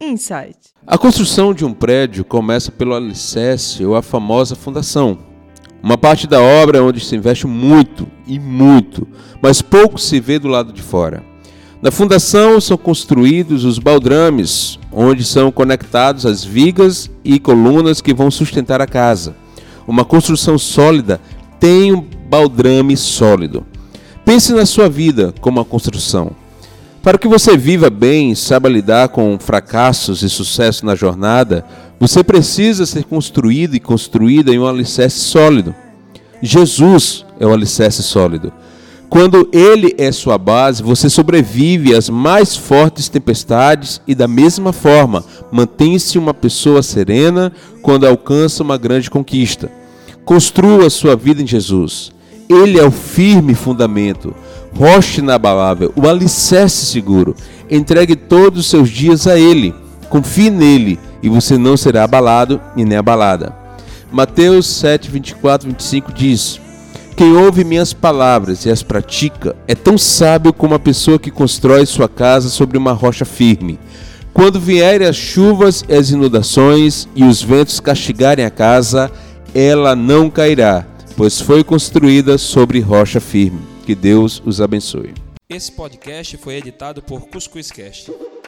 Insight. A construção de um prédio começa pelo alicerce ou a famosa fundação. Uma parte da obra é onde se investe muito e muito, mas pouco se vê do lado de fora. Na fundação são construídos os baldrames, onde são conectados as vigas e colunas que vão sustentar a casa. Uma construção sólida tem um baldrame sólido. Pense na sua vida como uma construção. Para que você viva bem e saiba lidar com fracassos e sucesso na jornada, você precisa ser construído e construída em um alicerce sólido. Jesus é o alicerce sólido. Quando ele é sua base, você sobrevive às mais fortes tempestades e, da mesma forma, mantém-se uma pessoa serena quando alcança uma grande conquista. Construa sua vida em Jesus. Ele é o firme fundamento, rocha inabalável, o alicerce seguro. Entregue todos os seus dias a Ele. Confie nele e você não será abalado e nem abalada. Mateus 7, 24, 25 diz: Quem ouve minhas palavras e as pratica é tão sábio como a pessoa que constrói sua casa sobre uma rocha firme. Quando vierem as chuvas e as inundações e os ventos castigarem a casa, ela não cairá, pois foi construída sobre rocha firme. Que Deus os abençoe. Esse podcast foi editado por Cuscuz Cast.